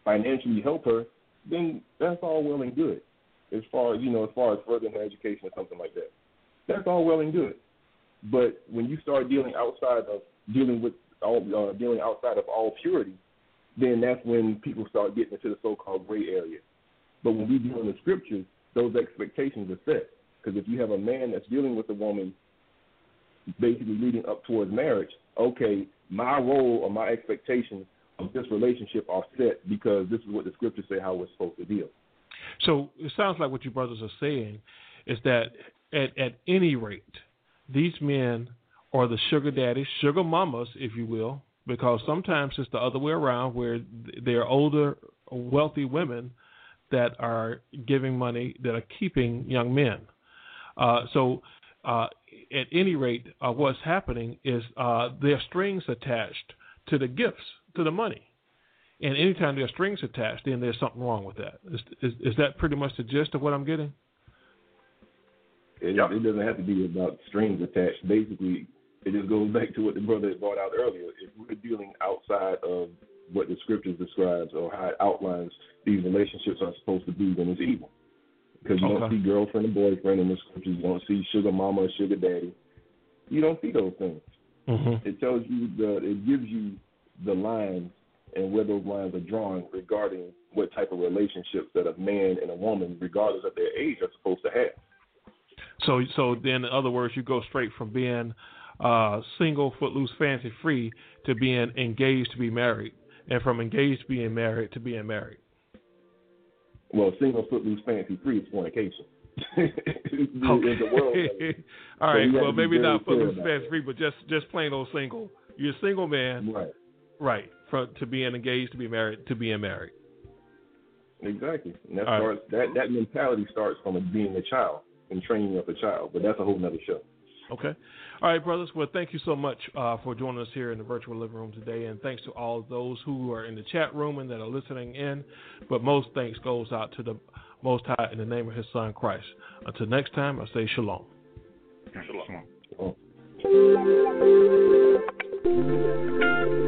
financially help her, then that's all well and good. As far as you know, as far as furthering her education or something like that, that's all well and good. But when you start dealing outside of dealing with all uh, dealing outside of all purity, then that's when people start getting into the so-called gray area. But when we deal in the scriptures, those expectations are set. Because if you have a man that's dealing with a woman, basically leading up towards marriage, okay, my role or my expectations of this relationship are set because this is what the scriptures say how we're supposed to deal. So it sounds like what you brothers are saying is that at at any rate, these men are the sugar daddies, sugar mamas, if you will, because sometimes it's the other way around where they're older, wealthy women that are giving money that are keeping young men. Uh, so uh, at any rate, uh, what's happening is uh, there are strings attached to the gifts, to the money. And anytime there are strings attached, then there's something wrong with that. Is, is, is that pretty much the gist of what I'm getting? It, it doesn't have to be about strings attached. Basically, it just goes back to what the brother brought out earlier. If we're dealing outside of what the scriptures describes or how it outlines these relationships are supposed to be, when it's evil. Because you don't see girlfriend and boyfriend in the scriptures. You don't see sugar mama or sugar daddy. You don't see those things. Mm-hmm. It tells you the it gives you the lines and where those lines are drawn regarding what type of relationships that a man and a woman, regardless of their age, are supposed to have. So, so then, in other words, you go straight from being uh, single, footloose, fancy free to being engaged to be married, and from engaged being married to being married. Well, single footloose fancy free is fornication. A oh. world. All So right. Well, maybe not footloose, fancy free, but just just plain old single. You're a single man, right? Right. From to being engaged to be married to being married. Exactly. And that All right. starts that that mentality starts from being a child and training up a child. But that's a whole nother show. Okay. All right, brothers. Well, thank you so much uh, for joining us here in the virtual living room today, and thanks to all those who are in the chat room and that are listening in. But most thanks goes out to the Most High in the name of His Son Christ. Until next time, I say shalom. Shalom.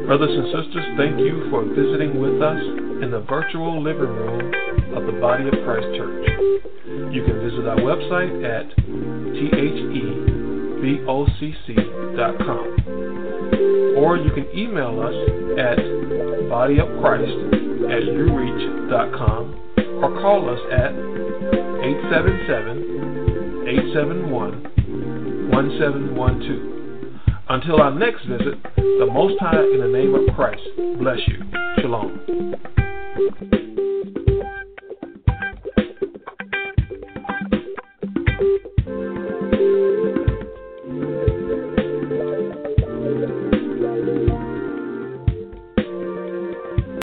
Brothers and sisters, thank you for visiting with us in the virtual living room of the Body of Christ Church. You can visit our website at thebocc.com or you can email us at bodyofchrist at ureach.com or call us at 877 871 1712. Until our next visit, the Most High in the name of Christ bless you. Shalom.